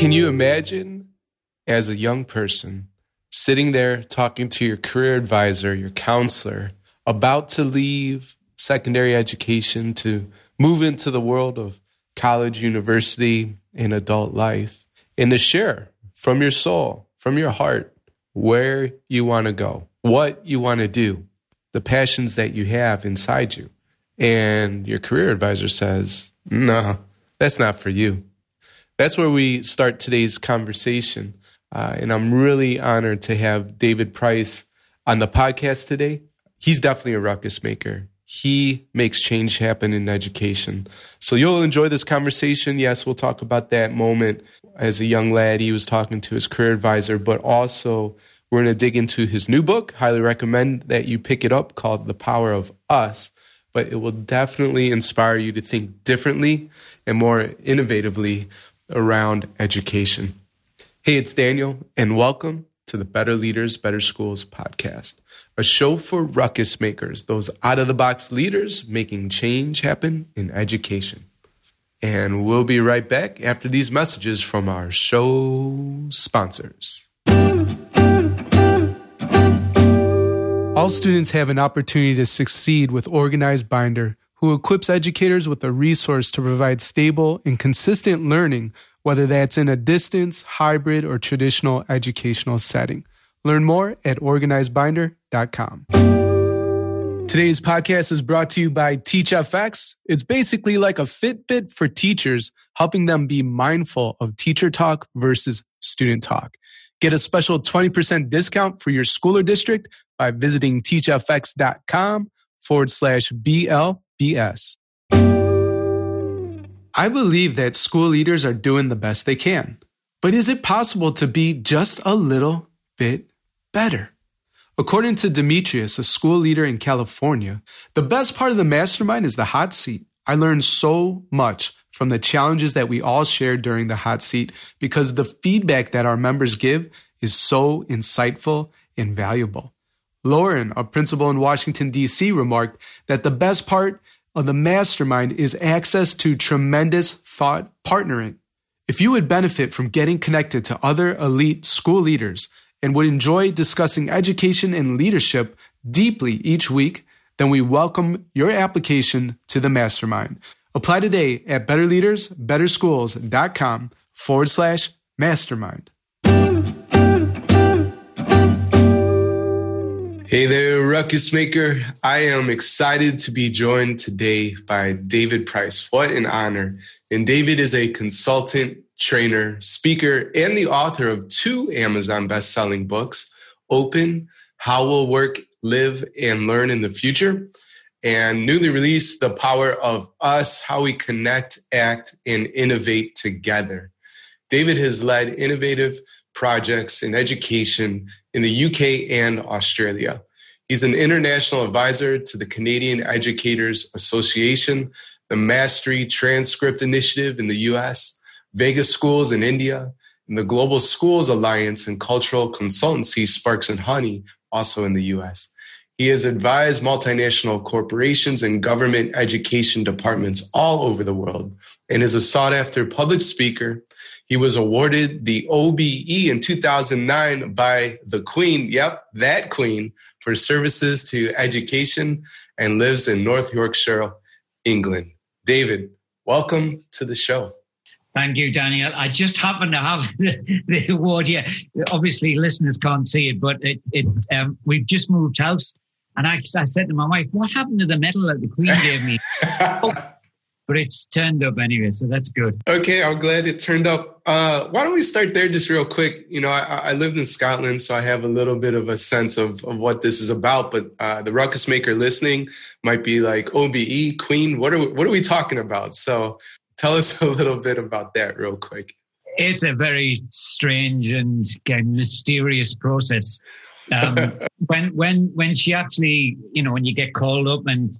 Can you imagine as a young person sitting there talking to your career advisor, your counselor, about to leave secondary education to move into the world of college, university, and adult life, and to share from your soul, from your heart, where you want to go, what you want to do, the passions that you have inside you. And your career advisor says, no, that's not for you. That's where we start today's conversation. Uh, and I'm really honored to have David Price on the podcast today. He's definitely a ruckus maker. He makes change happen in education. So you'll enjoy this conversation. Yes, we'll talk about that moment as a young lad. He was talking to his career advisor, but also we're going to dig into his new book. Highly recommend that you pick it up called The Power of Us. But it will definitely inspire you to think differently and more innovatively around education. Hey, it's Daniel, and welcome to the Better Leaders, Better Schools podcast, a show for ruckus makers, those out of the box leaders making change happen in education. And we'll be right back after these messages from our show sponsors. All students have an opportunity to succeed with Organized Binder, who equips educators with a resource to provide stable and consistent learning, whether that's in a distance, hybrid, or traditional educational setting. Learn more at organizedbinder.com. Today's podcast is brought to you by TeachFX. It's basically like a Fitbit for teachers, helping them be mindful of teacher talk versus student talk. Get a special 20% discount for your school or district by visiting teachfx.com forward slash BLBS. I believe that school leaders are doing the best they can. But is it possible to be just a little bit better? According to Demetrius, a school leader in California, the best part of the mastermind is the hot seat. I learned so much from the challenges that we all shared during the hot seat because the feedback that our members give is so insightful and valuable. Lauren, a principal in Washington, D.C., remarked that the best part of the mastermind is access to tremendous thought partnering. If you would benefit from getting connected to other elite school leaders and would enjoy discussing education and leadership deeply each week, then we welcome your application to the mastermind. Apply today at betterleadersbetterschools.com forward slash mastermind. Hey there, Ruckus Maker. I am excited to be joined today by David Price. What an honor. And David is a consultant, trainer, speaker, and the author of two Amazon best-selling books, Open, How We'll Work, Live, and Learn in the Future, and newly released The Power of Us, How We Connect, Act, and Innovate Together. David has led innovative projects in education in the UK and Australia. He's an international advisor to the Canadian Educators Association, the Mastery Transcript Initiative in the US, Vega Schools in India, and the Global Schools Alliance and cultural consultancy Sparks and Honey, also in the US. He has advised multinational corporations and government education departments all over the world and is a sought after public speaker he was awarded the OBE in 2009 by the Queen, yep, that Queen, for services to education and lives in North Yorkshire, England. David, welcome to the show. Thank you, Daniel. I just happen to have the, award here. Obviously, listeners can't see it, but it, it um, we've just moved house. And I, I said to my wife, What happened to the medal that the Queen gave me? but it's turned up anyway, so that's good. Okay, I'm glad it turned up. Uh, why don't we start there just real quick? You know, I, I, lived in Scotland, so I have a little bit of a sense of, of what this is about. But uh, the ruckus maker listening might be like, OBE, Queen, what are we, what are we talking about? So tell us a little bit about that real quick. It's a very strange and again, mysterious process. Um, when when when she actually, you know, when you get called up and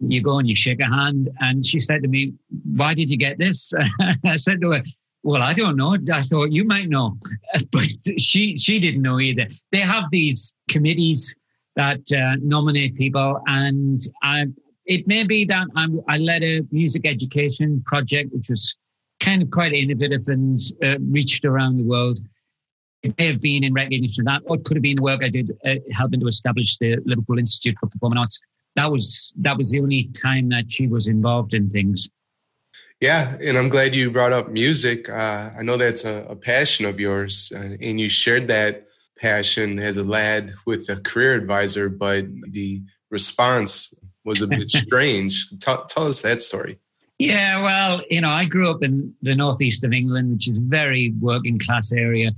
you go and you shake a hand. And she said to me, Why did you get this? I said to her, Well, I don't know. I thought you might know. But she, she didn't know either. They have these committees that uh, nominate people. And I, it may be that I'm, I led a music education project, which was kind of quite innovative and uh, reached around the world. It may have been in recognition of that, or it could have been the work I did uh, helping to establish the Liverpool Institute for Performing Arts. That was that was the only time that she was involved in things. Yeah, and I'm glad you brought up music. Uh, I know that's a, a passion of yours, uh, and you shared that passion as a lad with a career advisor, but the response was a bit strange. Tell, tell us that story. Yeah, well, you know, I grew up in the northeast of England, which is a very working class area.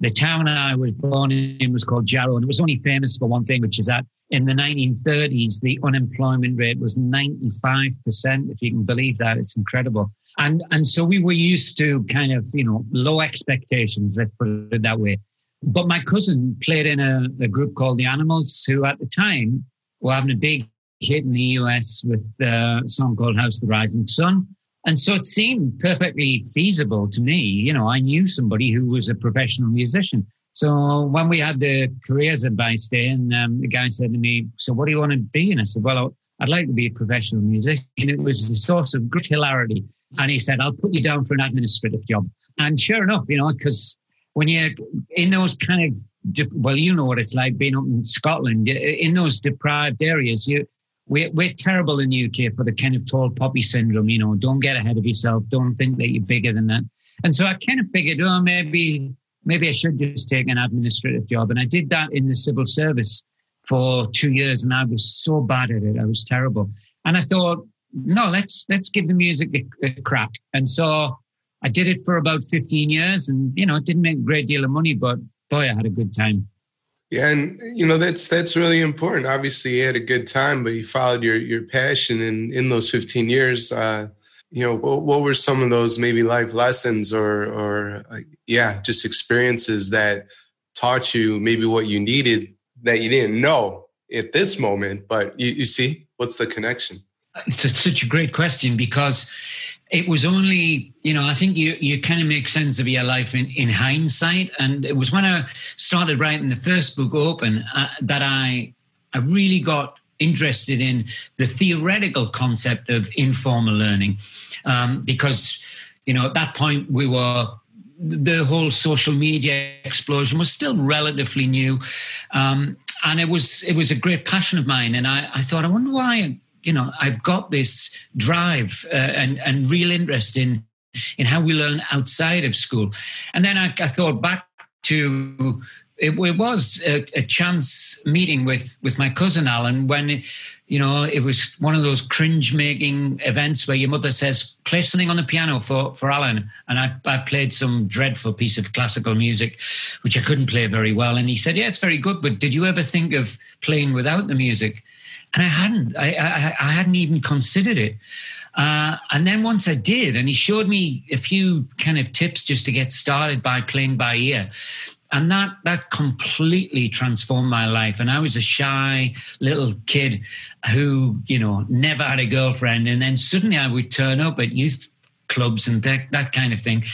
The town I was born in was called Jarrow, and it was only famous for one thing, which is that in the 1930s, the unemployment rate was 95%, if you can believe that. It's incredible. And, and so we were used to kind of, you know, low expectations, let's put it that way. But my cousin played in a, a group called The Animals, who at the time were having a big hit in the US with uh, a song called House of the Rising Sun. And so it seemed perfectly feasible to me. You know, I knew somebody who was a professional musician. So when we had the careers advice day, and um, the guy said to me, "So what do you want to be?" And I said, "Well, I'd like to be a professional musician." It was a source of great hilarity. And he said, "I'll put you down for an administrative job." And sure enough, you know, because when you're in those kind of well, you know what it's like being up in Scotland in those deprived areas. You we're, we're terrible in the UK for the kind of tall poppy syndrome. You know, don't get ahead of yourself. Don't think that you're bigger than that. And so I kind of figured, oh, maybe, maybe I should just take an administrative job. And I did that in the civil service for two years, and I was so bad at it. I was terrible. And I thought, no, let's let's give the music a, a crack. And so I did it for about 15 years, and you know, it didn't make a great deal of money, but boy, I had a good time. Yeah, and you know that's that's really important. Obviously, you had a good time, but you followed your your passion, and in those 15 years, uh, you know, what, what, were some of those maybe life lessons or or uh, yeah, just experiences that taught you maybe what you needed that you didn't know at this moment, but you, you see, what's the connection? It's such a great question because it was only you know i think you you kind of make sense of your life in in hindsight and it was when i started writing the first book open uh, that i i really got interested in the theoretical concept of informal learning um, because you know at that point we were the whole social media explosion was still relatively new um, and it was it was a great passion of mine and i, I thought i wonder why you know, I've got this drive uh, and and real interest in in how we learn outside of school. And then I, I thought back to it, it was a, a, chance meeting with with my cousin Alan when. you know, it was one of those cringe making events where your mother says, play something on the piano for, for Alan. And I, I played some dreadful piece of classical music, which I couldn't play very well. And he said, yeah, it's very good, but did you ever think of playing without the music? and I hadn't. I, I, I hadn't even considered it. Uh, and then once I did, and he showed me a few kind of tips just to get started by playing by ear. And that that completely transformed my life. And I was a shy little kid who, you know, never had a girlfriend. And then suddenly I would turn up at youth clubs and that, that kind of thing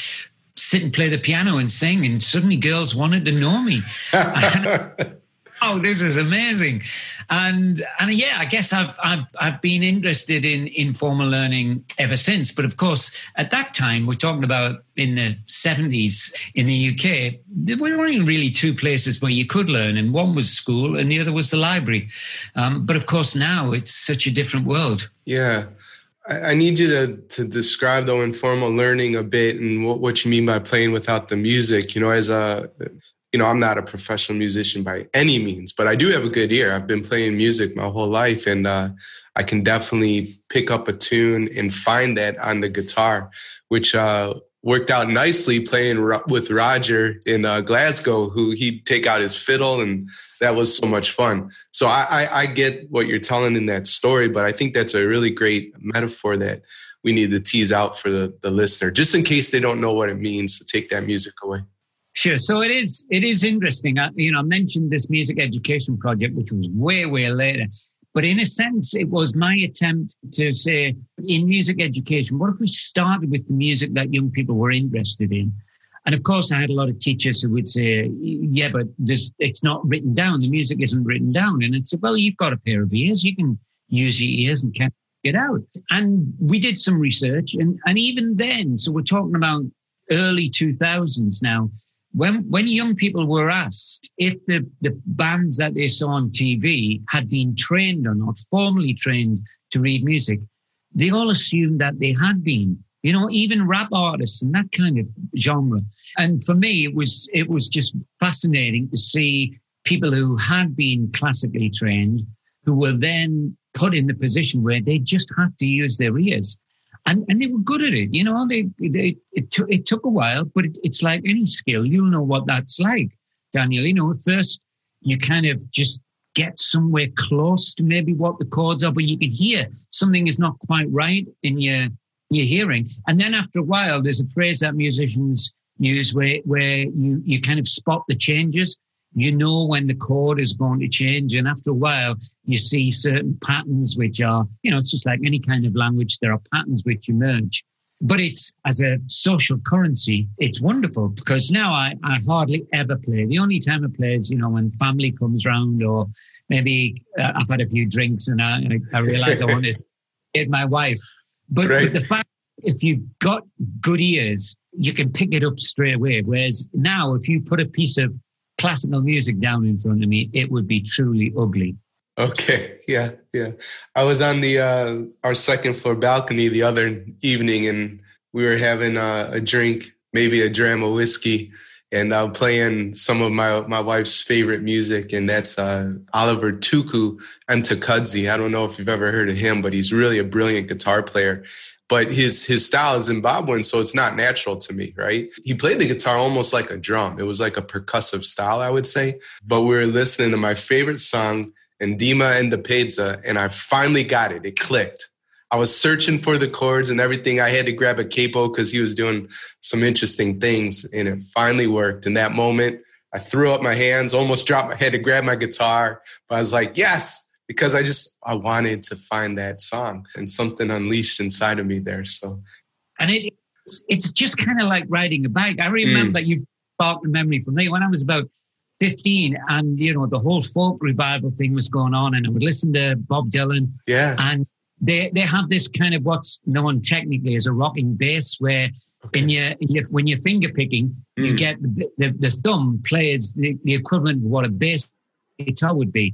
sit and play the piano and sing and suddenly girls wanted to know me oh, this is amazing. And and yeah, I guess I've I've I've been interested in informal learning ever since. But of course, at that time, we're talking about in the seventies in the UK, there were only really two places where you could learn, and one was school, and the other was the library. Um, but of course, now it's such a different world. Yeah. I need you to to describe the informal learning a bit and what, what you mean by playing without the music. You know, as a you know, I'm not a professional musician by any means, but I do have a good ear. I've been playing music my whole life, and uh, I can definitely pick up a tune and find that on the guitar, which uh, worked out nicely playing with Roger in uh, Glasgow, who he'd take out his fiddle, and that was so much fun. So I, I, I get what you're telling in that story, but I think that's a really great metaphor that we need to tease out for the, the listener, just in case they don't know what it means to take that music away. Sure. So it is. It is interesting. I, you know, I mentioned this music education project, which was way, way later. But in a sense, it was my attempt to say, in music education, what if we started with the music that young people were interested in? And of course, I had a lot of teachers who would say, "Yeah, but this, it's not written down. The music isn't written down." And it's well, you've got a pair of ears. You can use your ears and can. it out. And we did some research, and, and even then, so we're talking about early 2000s now, when when young people were asked if the, the bands that they saw on TV had been trained or not, formally trained to read music, they all assumed that they had been. You know, even rap artists and that kind of genre. And for me, it was it was just fascinating to see people who had been classically trained, who were then put in the position where they just had to use their ears and and they were good at it. You know, they they it took it took a while, but it, it's like any skill. You'll know what that's like, Daniel. You know, first you kind of just get somewhere close to maybe what the chords are, but you can hear something is not quite right in your your hearing, and then after a while, there's a phrase that musicians use where where you you kind of spot the changes you know when the chord is going to change. And after a while, you see certain patterns which are, you know, it's just like any kind of language, there are patterns which emerge. But it's as a social currency, it's wonderful because now I, I hardly ever play. The only time I play is, you know, when family comes round or maybe uh, I've had a few drinks and I, I realize I want to hit my wife. But, right. but the fact if you've got good ears, you can pick it up straight away. Whereas now, if you put a piece of classical music down in front of me, it would be truly ugly. Okay, yeah, yeah. I was on the uh, our second floor balcony the other evening, and we were having a, a drink, maybe a dram of whiskey, and I'm playing some of my my wife's favorite music, and that's uh, Oliver Tuku Mtukudzi. I don't know if you've ever heard of him, but he's really a brilliant guitar player but his his style is Zimbabwean, so it's not natural to me, right? He played the guitar almost like a drum. It was like a percussive style, I would say. But we were listening to my favorite song, Ndima Ndapedza, and I finally got it. It clicked. I was searching for the chords and everything. I had to grab a capo because he was doing some interesting things, and it finally worked. In that moment, I threw up my hands, almost dropped my head to grab my guitar, but I was like, yes, because I just I wanted to find that song and something unleashed inside of me there. So, and it, it's it's just kind of like riding a bike. I remember mm. you've sparked a memory for me when I was about 15 and you know the whole folk revival thing was going on and I would listen to Bob Dylan yeah and they they have this kind of what's known technically as a rocking bass where okay. in, your, in your when you're finger picking mm. you get the, the, the thumb plays the, the equivalent of what a bass guitar would be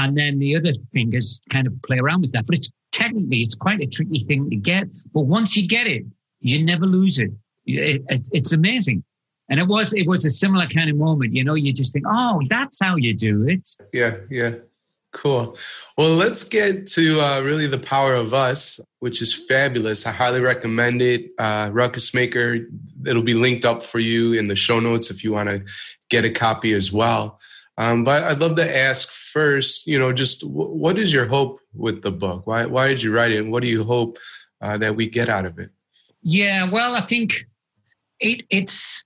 and then the other fingers kind of play around with that. But it's technically it's quite a tricky thing to get. But once you get it, you never lose it. it, it it's amazing. And it was it was a similar kind of moment. You know, you just think, oh, that's how you do it. Yeah, yeah. Cool. Well, let's get to uh, really the power of us, which is fabulous. I highly recommend it. Uh, Ruckus Maker, it'll be linked up for you in the show notes if you want to get a copy as well. Um, but I'd love to ask first, you know, just w- what is your hope with the book? Why, why did you write it? And what do you hope uh, that we get out of it? Yeah, well, I think it, it's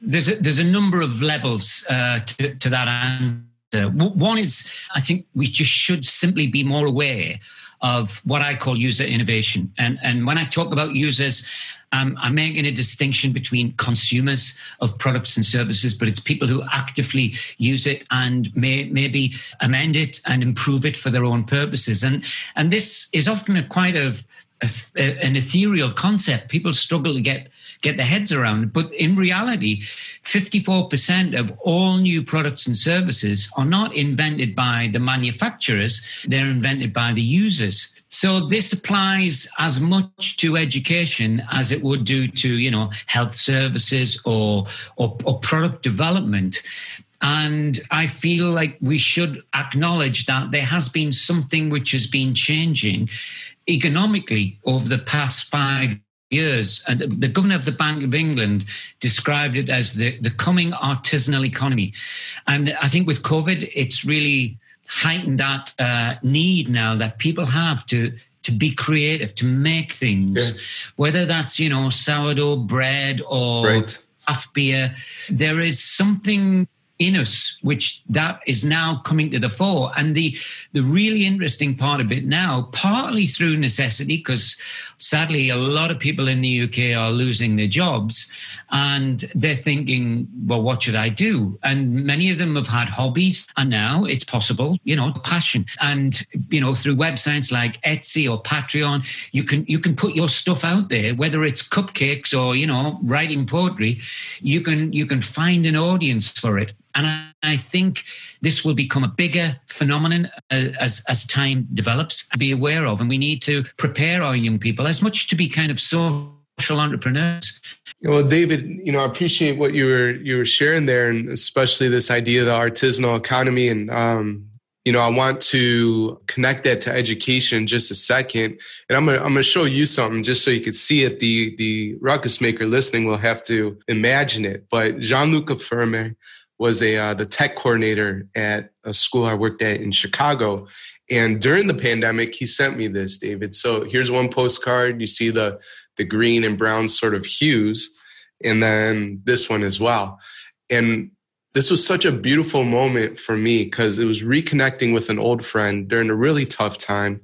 there's a, there's a number of levels uh, to, to that answer. One is I think we just should simply be more aware of what I call user innovation. And and when I talk about users, um, I'm making a distinction between consumers of products and services, but it's people who actively use it and may maybe amend it and improve it for their own purposes. And and this is often a quite a, an ethereal concept. People struggle to get get their heads around. But in reality, 54% of all new products and services are not invented by the manufacturers, they're invented by the users. So this applies as much to education as it would do to, you know, health services or, or, or product development. And I feel like we should acknowledge that there has been something which has been changing economically over the past five years. And the governor of the Bank of England described it as the, the coming artisanal economy. And I think with COVID, it's really heightened that uh, need now that people have to to be creative, to make things, yeah. whether that's you know sourdough bread or right. beer. There is something in us, which that is now coming to the fore. And the the really interesting part of it now, partly through necessity, because sadly a lot of people in the UK are losing their jobs, and they're thinking, well, what should I do? And many of them have had hobbies, and now it's possible, you know, passion. And you know, through websites like Etsy or Patreon, you can you can put your stuff out there, whether it's cupcakes or you know writing poetry. You can you can find an audience for it. And I, I think this will become a bigger phenomenon uh, as, as time develops to be aware of. And we need to prepare our young people as much to be kind of social entrepreneurs. Well, David, you know, I appreciate what you were you were sharing there, and especially this idea of the artisanal economy. And um, you know, I want to connect that to education just a second. And I'm gonna I'm gonna show you something just so you can see it. The the ruckus maker listening will have to imagine it. But Jean Luc Ferme was a uh, the tech coordinator at a school I worked at in Chicago. And during the pandemic, he sent me this, David. So here's one postcard. You see the the green and brown sort of hues, and then this one as well. And this was such a beautiful moment for me because it was reconnecting with an old friend during a really tough time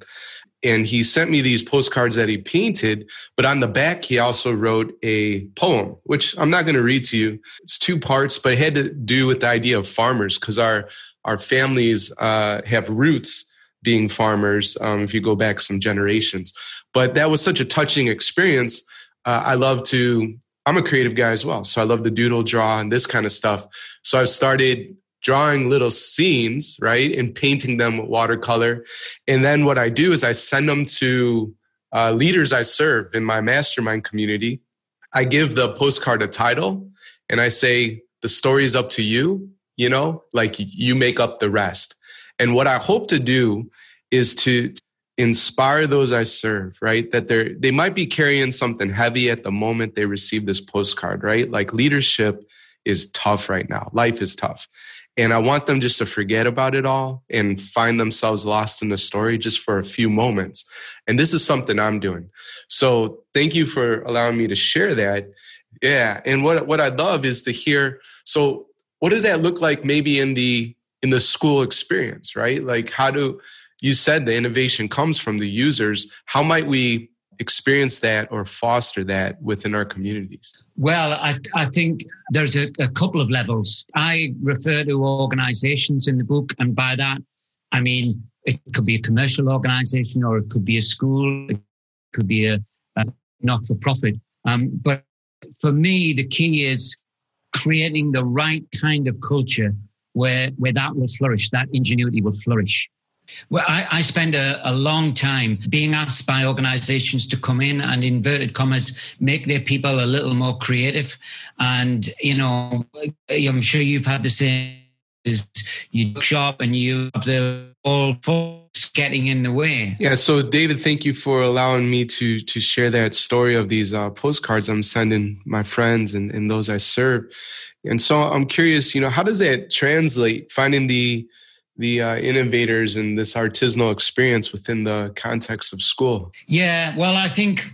and he sent me these postcards that he painted but on the back he also wrote a poem which i'm not going to read to you. It's two parts but it had to do with the idea of farmers because our our families uh, have roots being farmers um, if you go back some generations. But that was such a touching experience. Uh, i love to i'm a creative guy as well so i love to doodle draw and this kind of stuff. So i've started drawing little scenes, right, and painting them with watercolor. And then what I do is I send them to uh, leaders I serve in my mastermind community. I give the postcard a title and I say, the story is up to you, you know, like you make up the rest. And what I hope to do is to inspire those I serve, right? That they're, they might be carrying something heavy at the moment they receive this postcard, right? Like leadership is tough right now. Life is tough. And I want them just to forget about it all and find themselves lost in the story just for a few moments. And this is something I'm doing. So thank you for allowing me to share that. Yeah. And what, what I'd love is to hear. So what does that look like maybe in the, in the school experience, right? Like how do, you said the innovation comes from the users. How might we experience that or foster that within our communities? Well, I, I think there's a, a, couple of levels. I refer to organizations in the book, and by that, I mean it could be a commercial organization or it could be a school, it could be a, a not for profit. Um, but for me, the key is creating the right kind of culture where, where that will flourish, that ingenuity will flourish. Well, I, I spend a, a, long time being asked by organizations to come in and, inverted commas, make their people a little more creative. And, you know, I'm sure you've had the same. You shop and you have the all folks getting in the way. Yeah. So, David, thank you for allowing me to to share that story of these uh, postcards I'm sending my friends and, and those I serve. And so, I'm curious, you know, how does that translate? Finding the the uh, innovators and this artisanal experience within the context of school? Yeah, well, I think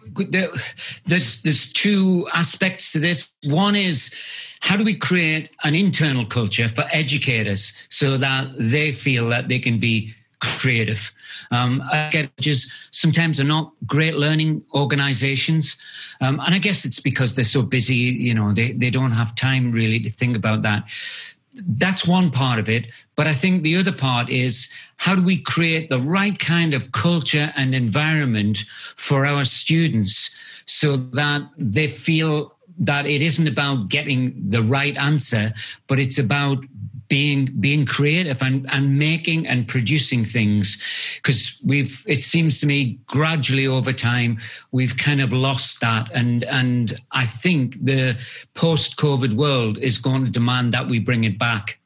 there's there's two aspects to this. One is how do we create an internal culture for educators so that they feel that they can be creative. Um, just sometimes are not great learning organizations. Um, and I guess it's because they're so busy, you know, they, they don't have time really to think about that that's one part of it. But I think the other part is how do we create the right kind of culture and environment for our students so that they feel that it isn't about getting the right answer, but it's about being being creative and and making and producing things because we've it seems to me gradually over time we've kind of lost that and and I think the post covid world is going to demand that we bring it back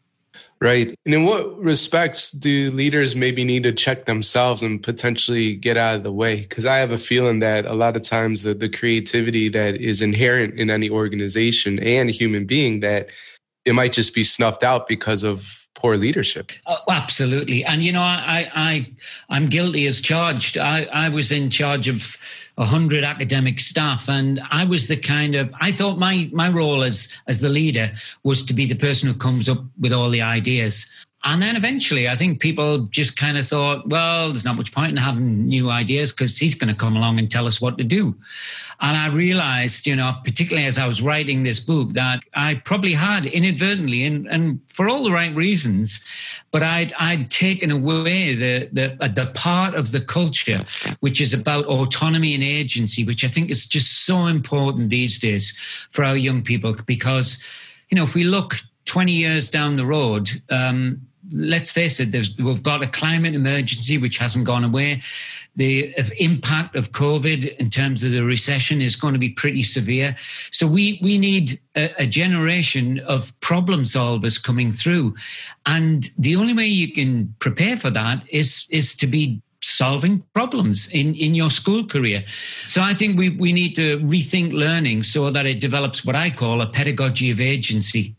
Right. And in what respects do leaders maybe need to check themselves and potentially get out of the way? Because I have a feeling that a lot of times the, the creativity that is inherent in any organization and human being that it might just be snuffed out because of poor leadership. Oh, absolutely. And you know, I I I'm guilty as charged. I I was in charge of hundred academic staff, and I was the kind of I thought my my role as as the leader was to be the person who comes up with all the ideas. And then eventually, I think people just kind of thought, well, there's not much point in having new ideas because he's going to come along and tell us what to do. And I realized, you know, particularly as I was writing this book, that I probably had inadvertently, and, and for all the right reasons, but I'd, I'd taken away the, the, uh, the part of the culture which is about autonomy and agency, which I think is just so important these days for our young people because, you know, if we look 20 years down the road, um, let's face it, we've got a climate emergency which hasn't gone away. The impact of COVID in terms of the recession is going to be pretty severe. So we we need a, a generation of problem solvers coming through, and the only way you can prepare for that is is to be solving problems in, in your school career. So I think we, we need to rethink learning so that it develops what I call a pedagogy of agency.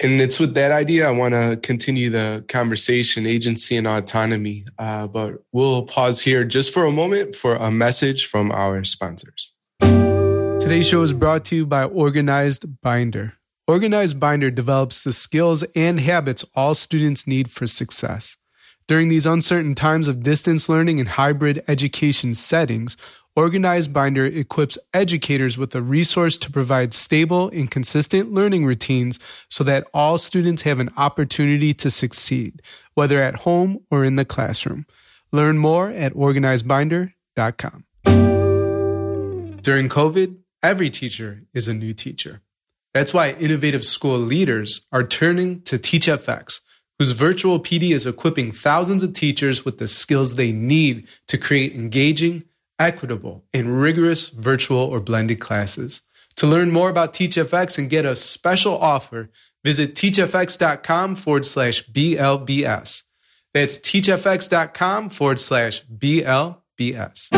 And it's with that idea I want to continue the conversation, agency and autonomy. Uh, but we'll pause here just for a moment for a message from our sponsors. Today's show is brought to you by Organized Binder. Organized Binder develops the skills and habits all students need for success. During these uncertain times of distance learning and hybrid education settings, Organized Binder equips educators with a resource to provide stable and consistent learning routines so that all students have an opportunity to succeed, whether at home or in the classroom. Learn more at organizedbinder.com. During COVID, every teacher is a new teacher. That's why innovative school leaders are turning to TeachFX, whose virtual PD is equipping thousands of teachers with the skills they need to create engaging, equitable, and rigorous virtual or blended classes. To learn more about TeachFX and get a special offer, visit teachfx.com forward slash BLBS. That's teachfx.com forward slash BLBS.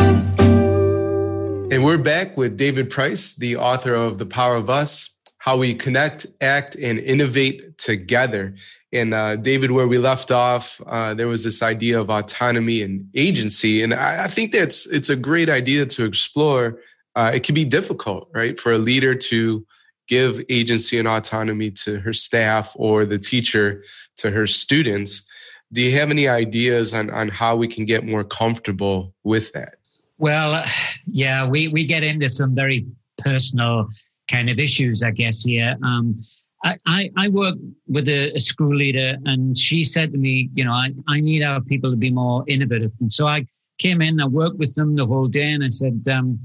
And we're back with David Price, the author of The Power of Us How We Connect, Act, and Innovate Together. And uh, David, where we left off, uh, there was this idea of autonomy and agency, and I, I think that's it's a great idea to explore. Uh, it can be difficult, right, for a leader to give agency and autonomy to her staff or the teacher to her students. Do you have any ideas on on how we can get more comfortable with that? Well, yeah, we we get into some very personal kind of issues, I guess here. Um, I, I, work with a, a, school leader and she said to me, you know, I, I need our people to be more innovative. And so I came in, I worked with them the whole day and I said, um,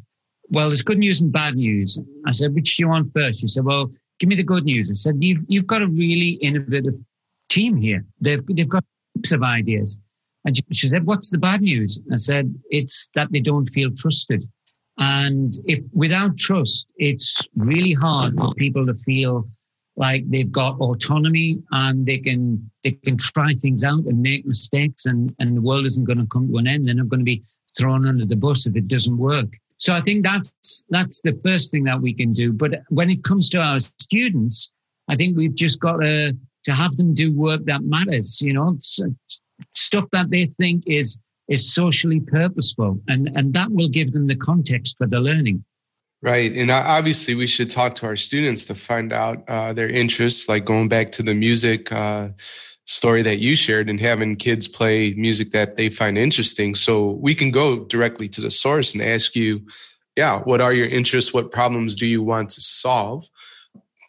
well, there's good news and bad news. I said, which do you want first? She said, well, give me the good news. I said, you've, you've got a really innovative team here. They've, they've got heaps of ideas. And she said, what's the bad news? I said, it's that they don't feel trusted. And if without trust, it's really hard for people to feel like they've got autonomy and they can they can try things out and make mistakes and and the world isn't going to come to an end. They're not going to be thrown under the bus if it doesn't work. So i think that's that's the first thing that we can do. But when it comes to our students i think we've just got to to have them do work that matters you know? Stuff that they think is is socially purposeful. And and that will give them the context for the learning Right. And obviously, we should talk to our students to find out uh, their interests, like going back to the music uh, story that you shared and having kids play music that they find interesting. So we can go directly to the source and ask you, yeah, what are your interests? What problems do you want to solve?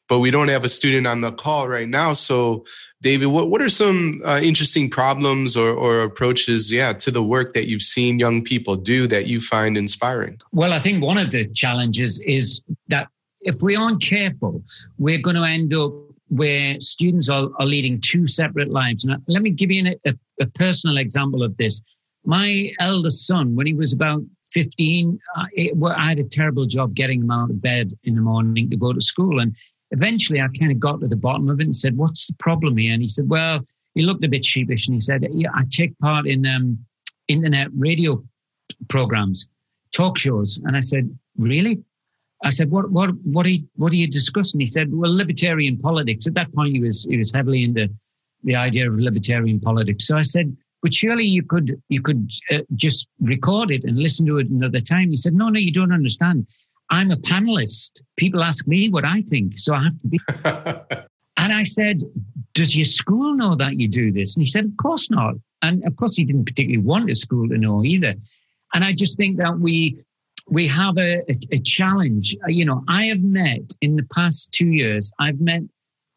But we don't have a student on the call right now. So David, what, what are some uh, interesting problems or, or approaches, yeah, to the work that you've seen young people do that you find inspiring? Well, I think one of the challenges is that if we aren't careful, we're going to end up where students are, are leading two separate lives. Now, let me give you a, a personal example of this. My eldest son, when he was about 15, uh, it, well, I had a terrible job getting him out of bed in the morning to go to school. And eventually I kind of got to the bottom of it and said, What's the problem here? And he said, Well, he looked a bit sheepish and he said, Yeah, I take part in um, internet radio programs, talk shows. And I said, Really? I said, what, what, what are you, what are you discussing? He said, well, libertarian politics. At that point, he was, he was heavily into the idea of libertarian politics. So I said, but surely you could you could uh, just record it and listen to it another time. He said, no, no, you don't understand. I'm a panelist. People ask me what I think, so I have to be. and I said, does your school know that you do this? And he said, of course not. And of course, he didn't particularly want the school to know either. And I just think that we we have a, a, a challenge. Uh, you know, I have met in the past two years, I've met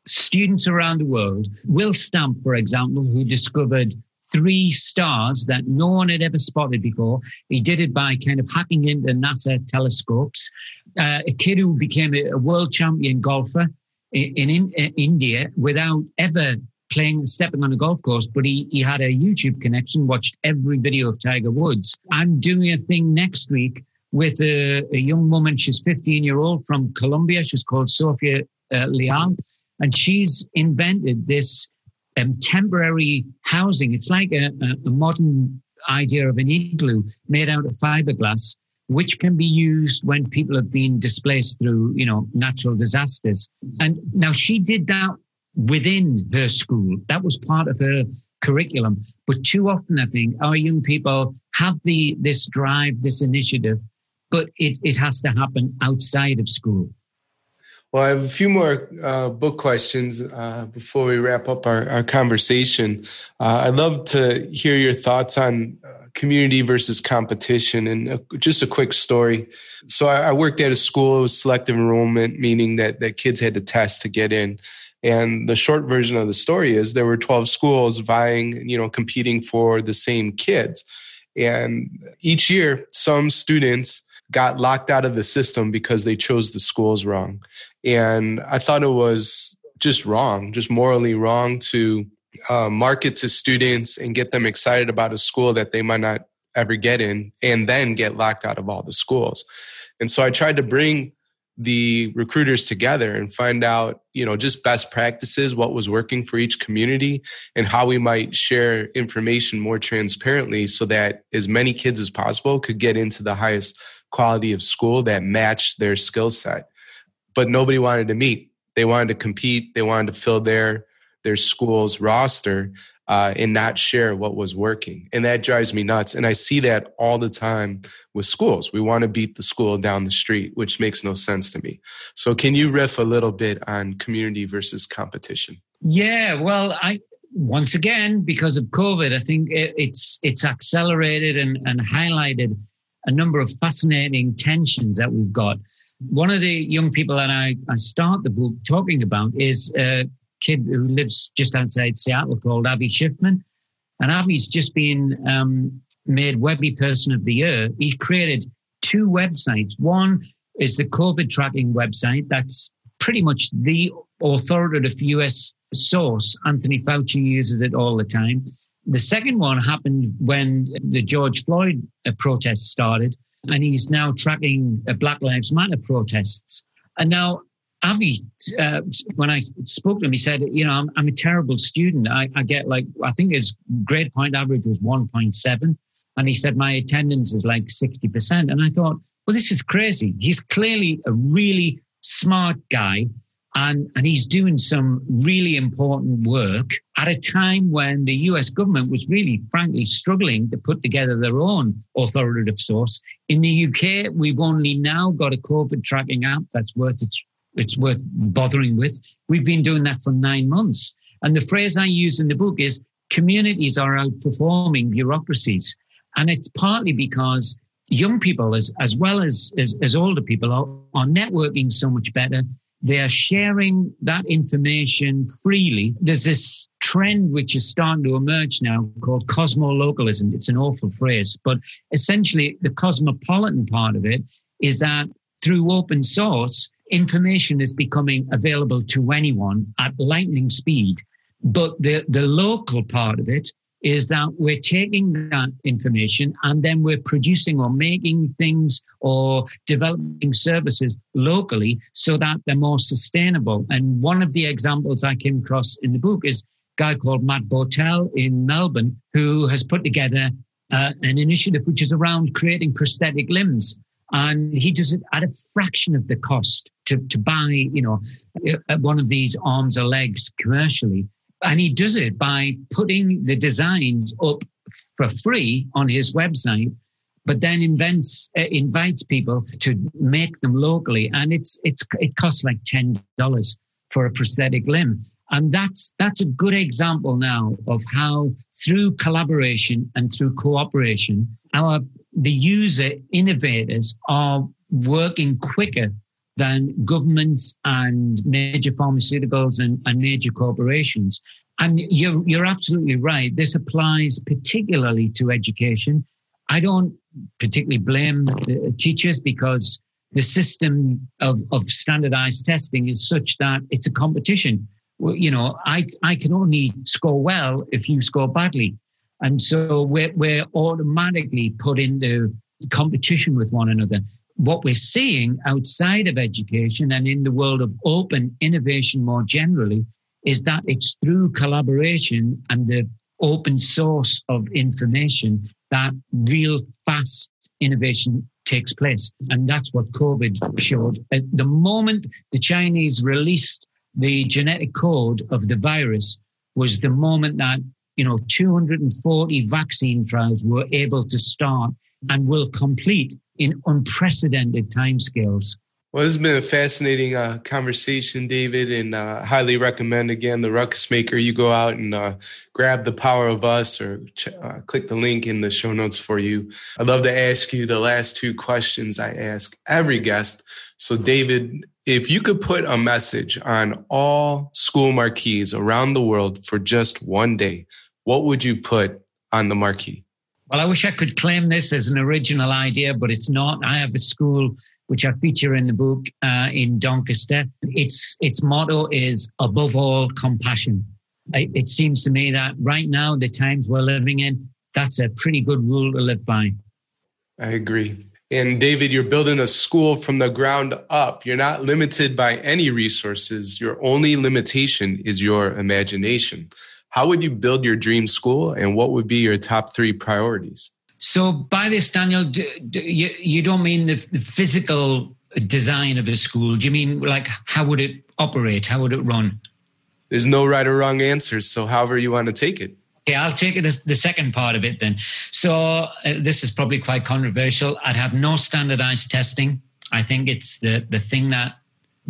students around the world. Will Stamp, for example, who discovered three stars that no one had ever spotted before. He did it by kind of hacking into NASA telescopes. Uh, a kid who became a, world champion golfer in, in, in, India without ever playing, stepping on a golf course, but he, he had a YouTube connection, watched every video of Tiger Woods. I'm doing a thing next week with a, a young woman. She's 15 year old from Colombia. She's called Sofia uh, Leal, and she's invented this um, temporary housing. It's like a, a modern idea of an igloo made out of fiberglass, which can be used when people have been displaced through, you know, natural disasters. And now she did that within her school. That was part of her curriculum. But too often, I think our young people have the this drive, this initiative, but it, it has to happen outside of school. Well, I have a few more uh, book questions uh, before we wrap up our, our conversation. Uh, I'd love to hear your thoughts on uh, community versus competition and uh, just a quick story. So, I, I, worked at a school, it was selective enrollment, meaning that, that kids had to test to get in. And the short version of the story is there were 12 schools vying, you know, competing for the same kids. And each year, some students got locked out of the system because they chose the schools wrong. And I thought it was just wrong, just morally wrong to uh, market to students and get them excited about a school that they might not ever get in and then get locked out of all the schools. And so I tried to bring the recruiters together and find out, you know, just best practices, what was working for each community, and how we might share information more transparently so that as many kids as possible could get into the highest quality of school that matched their skill set. But nobody wanted to meet. They wanted to compete. They wanted to fill their their school's roster uh, and not share what was working. And that drives me nuts. And I see that all the time with schools. We want to beat the school down the street, which makes no sense to me. So, can you riff a little bit on community versus competition? Yeah, well, I once again because of COVID, I think it, it's it's accelerated and, and highlighted a number of fascinating tensions that we've got. One of the young people that I, I start the book talking about is a kid who lives just outside Seattle called Avi Schiffmann. And Abby's just been um, made Webby Person of the Year. He created two websites. One is the COVID tracking website. That's pretty much the authoritative US source. Anthony Fauci uses it all the time. The second one happened when the George Floyd uh, protests started, and he's now tracking uh, Black Lives Matter protests. And now Avi, uh, when I spoke to him, he said, "You know, I'm, I'm a terrible student. I, I, get like I think his grade point average was 1.7, and he said my attendance is like 60 percent." And I thought, well, this is crazy. He's clearly a really smart guy and, and he's doing some really important work at a time when the US government was really, frankly, struggling to put together their own authoritative source. In the UK, we've only now got a COVID tracking app that's worth it's, it's worth bothering with. We've been doing that for nine months. And the phrase I use in the book is communities are outperforming bureaucracies. And it's partly because young people as, as well as, as, as older people are, are networking so much better they are sharing that information freely. There's this trend which is starting to emerge now called cosmolocalism. It's an awful phrase, but essentially the cosmopolitan part of it is that through open source, information is becoming available to anyone at lightning speed. But the, the local part of it is that we're taking that information and then we're producing or making things or developing services locally so that they're more sustainable. And one of the examples I came across in the book is a guy called Matt Bowtell in Melbourne who has put together uh, an initiative which is around creating prosthetic limbs. And he does it at a fraction of the cost to, to buy, you know, uh, one of these arms or legs commercially. And he does it by putting the designs up for free on his website, but then invents, uh, invites people to make them locally. And it's, it's, it costs like $10 for a prosthetic limb. And that's, that's a good example now of how through collaboration and through cooperation, our, the user innovators are working quicker than governments and major pharmaceuticals and, and major corporations. And you're, you're absolutely right. This applies particularly to education. I don't particularly blame the teachers because the system of, of standardized testing is such that it's a competition. You know, I, I can only score well if you score badly. And so we're, we're automatically put into competition with one another. What we're seeing outside of education and in the world of open innovation more generally is that it's through collaboration and the open source of information that real fast innovation takes place. And that's what COVID showed. At the moment the Chinese released the genetic code of the virus was the moment that, you know, 240 vaccine trials were able to start and will complete in unprecedented timescales. Well, this has been a fascinating uh, conversation, David, and uh, highly recommend again the Ruckus Maker. You go out and uh, grab the Power of Us or ch- uh, click the link in the show notes for you. I'd love to ask you the last two questions I ask every guest. So, David, if you could put a message on all school marquees around the world for just one day, what would you put on the marquee? Well, I wish I could claim this as an original idea, but it's not. I have a school which I feature in the book uh, in Doncaster. Its its motto is above all compassion. It seems to me that right now, the times we're living in, that's a pretty good rule to live by. I agree. And David, you're building a school from the ground up. You're not limited by any resources. Your only limitation is your imagination. How would you build your dream school and what would be your top three priorities? So by this, Daniel, do, do, you, you don't mean the, the physical design of a school. Do you mean like how would it operate? How would it run? There's no right or wrong answers. So however you want to take it. Okay, I'll take it as the second part of it then. So uh, this is probably quite controversial. I'd have no standardized testing. I think it's the the thing that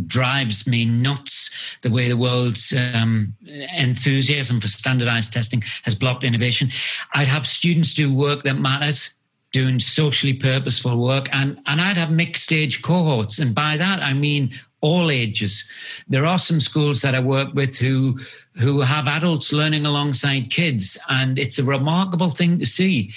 drives me nuts the way the world's um, enthusiasm for standardized testing has blocked innovation. I'd have students do work that matters, doing socially purposeful work, and, and I'd have mixed age cohorts. And by that, I mean all ages. There are some schools that I work with who who have adults learning alongside kids, and it's a remarkable thing to see.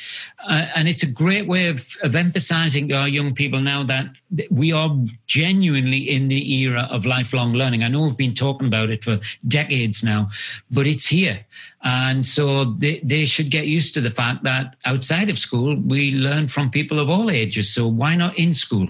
Uh, and it's a great way of, of emphasizing to our young people now that we are genuinely in the era of lifelong learning. I know we've been talking about it for decades now, but it's here. And so they, they should get used to the fact that outside of school, we learn from people of all ages. So why not in school?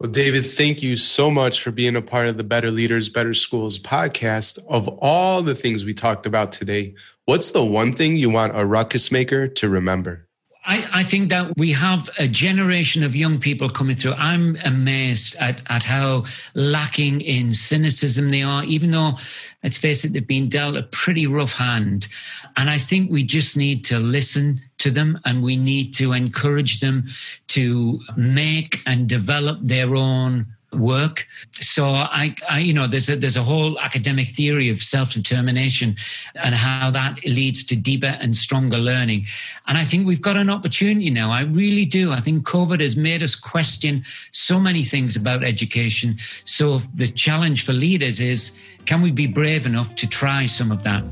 Well, David, thank you so much for being a part of the Better Leaders, Better Schools podcast. Of all the things we talked about today, what's the one thing you want a ruckus maker to remember? I, I, think that we have a generation of young people coming through. I'm amazed at, at how lacking in cynicism they are, even though, let's face it, they've been dealt a pretty rough hand. And I think we just need to listen to them and we need to encourage them to make and develop their own work. So I, I, you know, there's a there's a whole academic theory of self determination and how that leads to deeper and stronger learning. And I think we've got an opportunity now. I really do. I think COVID has made us question so many things about education. So the challenge for leaders is, can we be brave enough to try some of that?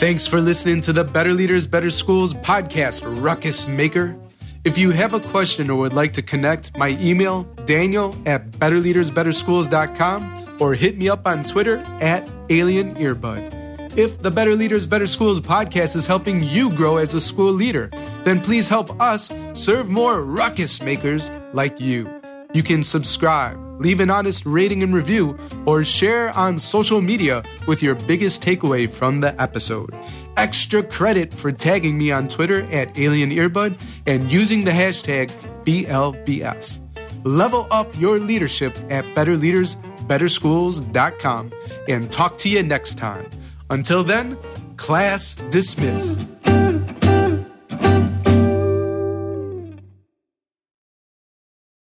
Thanks for listening to the Better Leaders, Better Schools podcast, Ruckus Maker. If you have a question or would like to connect, my email, daniel at betterleadersbetterschools.com or hit me up on Twitter at Alien Earbud. If the Better Leaders, Better Schools podcast is helping you grow as a school leader, then please help us serve more ruckus makers like you. You can subscribe, leave an honest rating and review, or share on social media with your biggest takeaway from the episode extra credit for tagging me on Twitter at Alien Earbud and using the hashtag BLBS. Level up your leadership at betterleadersbetterschools.com and talk to you next time. Until then, Class dismissed.